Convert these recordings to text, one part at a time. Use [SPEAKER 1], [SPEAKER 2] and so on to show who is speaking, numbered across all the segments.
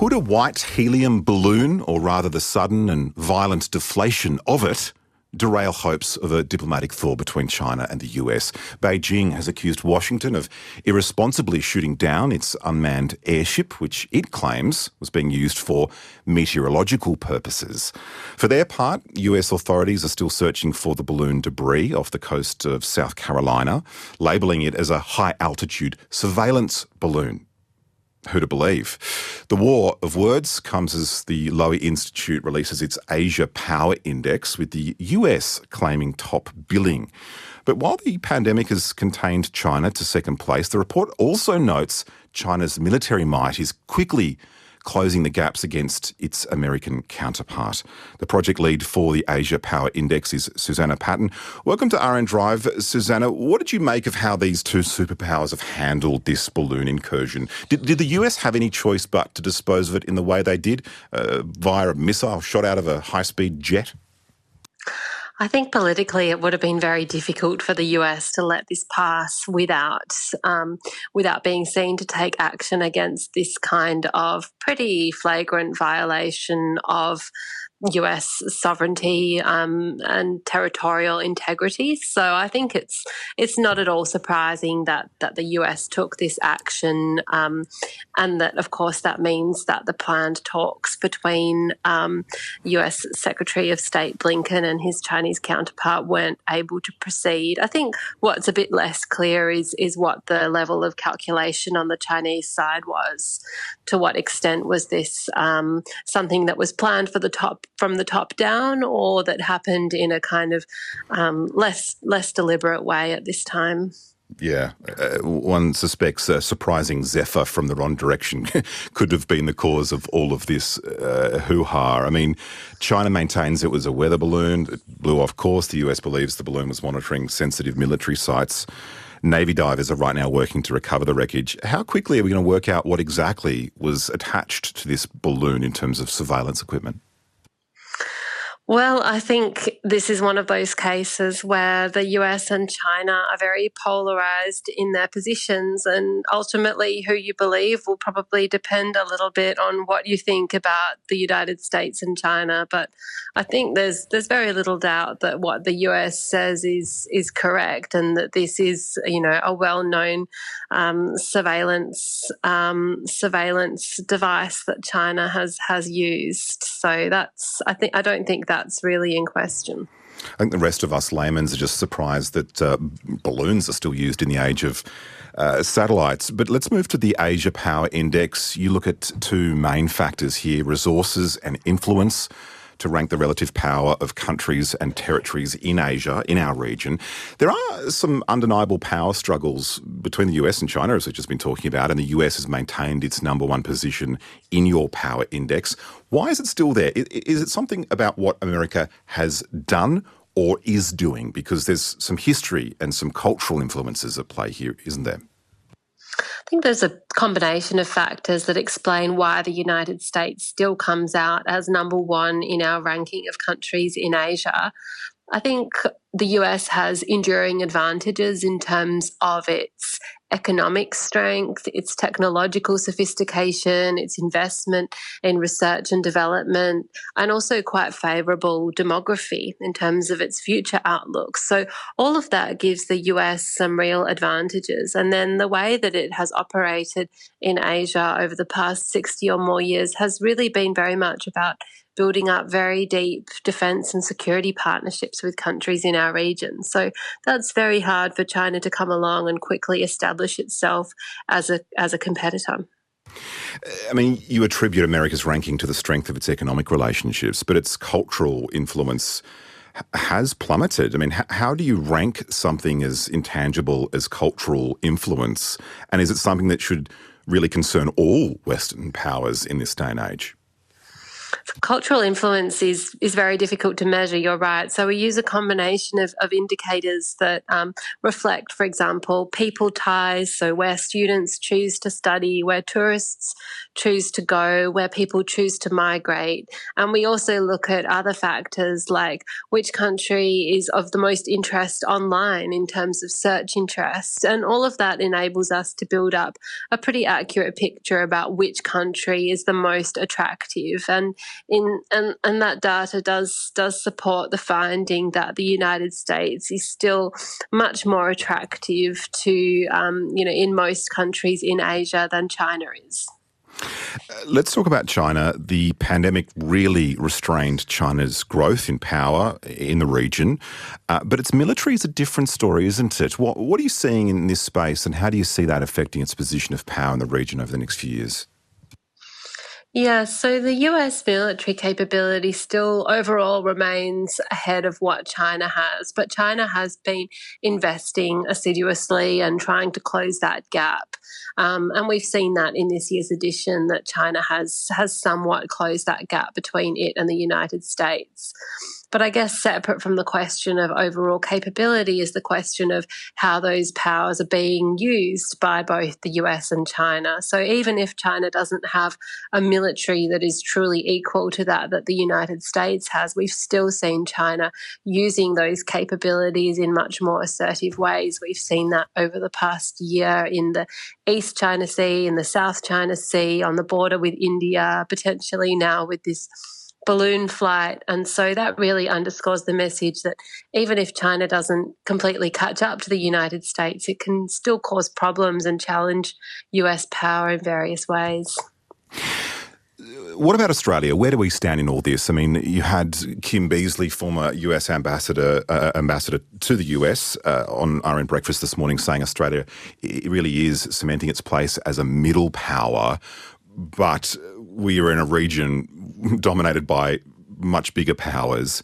[SPEAKER 1] could a white helium balloon, or rather the sudden and violent deflation of it, derail hopes of a diplomatic thaw between China and the US. Beijing has accused Washington of irresponsibly shooting down its unmanned airship, which it claims was being used for meteorological purposes. For their part, US authorities are still searching for the balloon debris off the coast of South Carolina, labelling it as a high altitude surveillance balloon who to believe. The war of words comes as the Lowy Institute releases its Asia Power Index, with the US claiming top billing. But while the pandemic has contained China to second place, the report also notes China's military might is quickly closing the gaps against its American counterpart. The project lead for the Asia Power Index is Susannah Patton. Welcome to RN Drive. Susannah, what did you make of how these two superpowers have handled this balloon incursion? Did, did the US have any choice but to dispose of it in the way they did, uh, via a missile shot out of a high speed jet?
[SPEAKER 2] I think politically it would have been very difficult for the US to let this pass without um, without being seen to take action against this kind of pretty flagrant violation of US sovereignty um, and territorial integrity. So I think it's it's not at all surprising that that the US took this action, um, and that of course that means that the planned talks between um, US Secretary of State Blinken and his Chinese counterpart weren't able to proceed. I think what's a bit less clear is is what the level of calculation on the Chinese side was. To what extent was this um, something that was planned for the top from the top down or that happened in a kind of um, less less deliberate way at this time.
[SPEAKER 1] Yeah, uh, one suspects a surprising zephyr from the wrong direction could have been the cause of all of this uh, hoo ha. I mean, China maintains it was a weather balloon that blew off course. The US believes the balloon was monitoring sensitive military sites. Navy divers are right now working to recover the wreckage. How quickly are we going to work out what exactly was attached to this balloon in terms of surveillance equipment?
[SPEAKER 2] Well, I think this is one of those cases where the US and China are very polarized in their positions, and ultimately, who you believe will probably depend a little bit on what you think about the United States and China. But I think there's there's very little doubt that what the US says is is correct, and that this is you know a well known um, surveillance um, surveillance device that China has has used. So that's I think I don't think that that's really in question.
[SPEAKER 1] I think the rest of us laymen are just surprised that uh, balloons are still used in the age of uh, satellites. But let's move to the Asia Power Index. You look at two main factors here resources and influence to rank the relative power of countries and territories in Asia, in our region. There are some undeniable power struggles between the US and China, as we've just been talking about, and the US has maintained its number one position in your power index. Why is it still there? Is it something about what America has done? Or is doing because there's some history and some cultural influences at play here, isn't there?
[SPEAKER 2] I think there's a combination of factors that explain why the United States still comes out as number one in our ranking of countries in Asia. I think the US has enduring advantages in terms of its economic strength, its technological sophistication, its investment in research and development, and also quite favorable demography in terms of its future outlook. So, all of that gives the US some real advantages. And then the way that it has operated in Asia over the past 60 or more years has really been very much about building up very deep defense and security partnerships with countries in our region. So that's very hard for China to come along and quickly establish itself as a as a competitor.
[SPEAKER 1] I mean, you attribute America's ranking to the strength of its economic relationships, but its cultural influence has plummeted. I mean, how do you rank something as intangible as cultural influence? And is it something that should really concern all Western powers in this day and age?
[SPEAKER 2] Cultural influence is is very difficult to measure. You're right. So we use a combination of, of indicators that um, reflect, for example, people ties. So where students choose to study, where tourists choose to go, where people choose to migrate, and we also look at other factors like which country is of the most interest online in terms of search interest, and all of that enables us to build up a pretty accurate picture about which country is the most attractive and in and, and that data does does support the finding that the United States is still much more attractive to um, you know in most countries in Asia than China is.
[SPEAKER 1] Uh, let's talk about China. The pandemic really restrained China's growth in power in the region, uh, but its military is a different story, isn't it? What, what are you seeing in this space, and how do you see that affecting its position of power in the region over the next few years?
[SPEAKER 2] Yeah, so the US military capability still overall remains ahead of what China has, but China has been investing assiduously and trying to close that gap. Um, and we've seen that in this year's edition that China has has somewhat closed that gap between it and the United States. But I guess separate from the question of overall capability is the question of how those powers are being used by both the US and China. So even if China doesn't have a military that is truly equal to that that the United States has, we've still seen China using those capabilities in much more assertive ways. We've seen that over the past year in the East China Sea, in the South China Sea, on the border with India, potentially now with this balloon flight. And so that really underscores the message that even if China doesn't completely catch up to the United States, it can still cause problems and challenge US power in various ways.
[SPEAKER 1] What about Australia? Where do we stand in all this? I mean, you had Kim Beazley, former US ambassador, uh, ambassador to the US, uh, on RN Breakfast this morning, saying Australia really is cementing its place as a middle power, but we are in a region dominated by much bigger powers.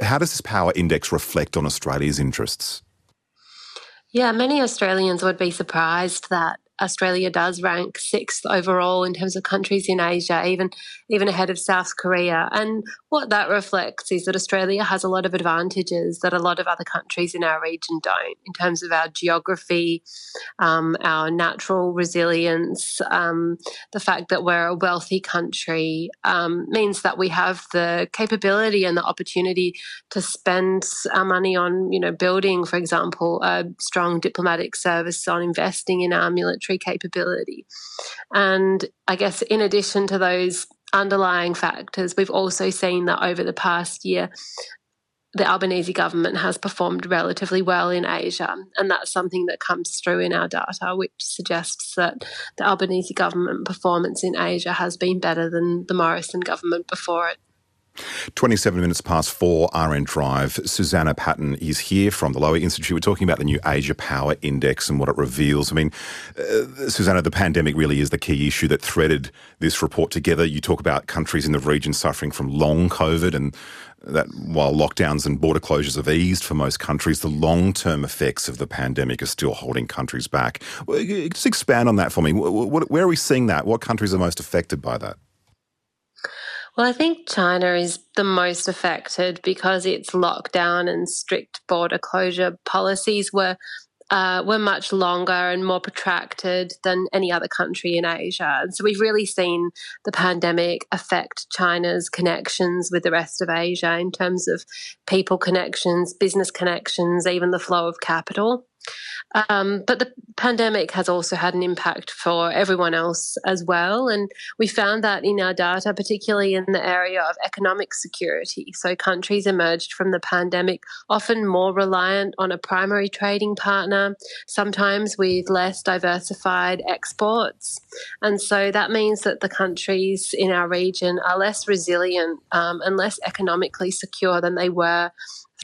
[SPEAKER 1] How does this power index reflect on Australia's interests?
[SPEAKER 2] Yeah, many Australians would be surprised that Australia does rank sixth overall in terms of countries in Asia, even even ahead of South Korea. And what that reflects is that Australia has a lot of advantages that a lot of other countries in our region don't, in terms of our geography, um, our natural resilience, um, the fact that we're a wealthy country um, means that we have the capability and the opportunity to spend our money on, you know, building, for example, a strong diplomatic service, on investing in our military military capability. And I guess in addition to those underlying factors, we've also seen that over the past year, the Albanese government has performed relatively well in Asia. And that's something that comes through in our data, which suggests that the Albanese government performance in Asia has been better than the Morrison government before it.
[SPEAKER 1] 27 minutes past four, RN Drive. Susannah Patton is here from the Lowy Institute. We're talking about the new Asia Power Index and what it reveals. I mean, uh, Susannah, the pandemic really is the key issue that threaded this report together. You talk about countries in the region suffering from long COVID and that while lockdowns and border closures have eased for most countries, the long term effects of the pandemic are still holding countries back. Just expand on that for me. Where are we seeing that? What countries are most affected by that?
[SPEAKER 2] Well, I think China is the most affected because its lockdown and strict border closure policies were uh, were much longer and more protracted than any other country in Asia. And so we've really seen the pandemic affect China's connections with the rest of Asia in terms of people connections, business connections, even the flow of capital. Um, but the pandemic has also had an impact for everyone else as well. And we found that in our data, particularly in the area of economic security. So countries emerged from the pandemic often more reliant on a primary trading partner, sometimes with less diversified exports. And so that means that the countries in our region are less resilient um, and less economically secure than they were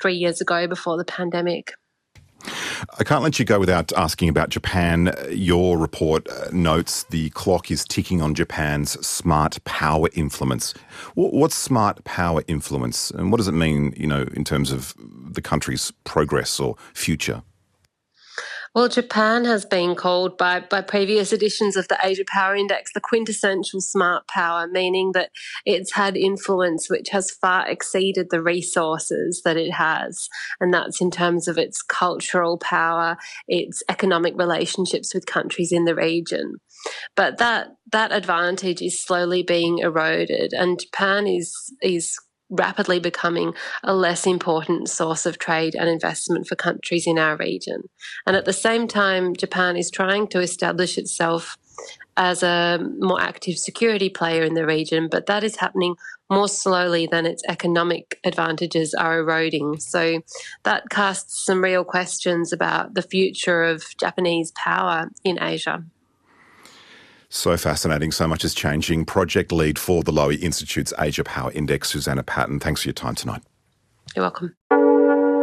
[SPEAKER 2] three years ago before the pandemic.
[SPEAKER 1] I can't let you go without asking about Japan. Your report uh, notes the clock is ticking on Japan's smart power influence. What's smart power influence, and what does it mean, you know, in terms of the country's progress or future?
[SPEAKER 2] Well, Japan has been called by, by previous editions of the Asia Power Index the quintessential smart power, meaning that it's had influence which has far exceeded the resources that it has. And that's in terms of its cultural power, its economic relationships with countries in the region. But that that advantage is slowly being eroded, and Japan is is rapidly becoming a less important source of trade and investment for countries in our region. And at the same time, Japan is trying to establish itself as a more active security player in the region, but that is happening more slowly than its economic advantages are eroding. So that casts some real questions about the future of Japanese power in Asia.
[SPEAKER 1] So fascinating. So much is changing. Project lead for the Lowy Institute's Asia Power Index, Susannah Patton. Thanks for your time tonight.
[SPEAKER 2] You're welcome.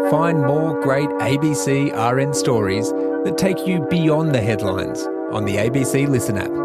[SPEAKER 3] Find more great ABC RN stories that take you beyond the headlines on the ABC Listen app.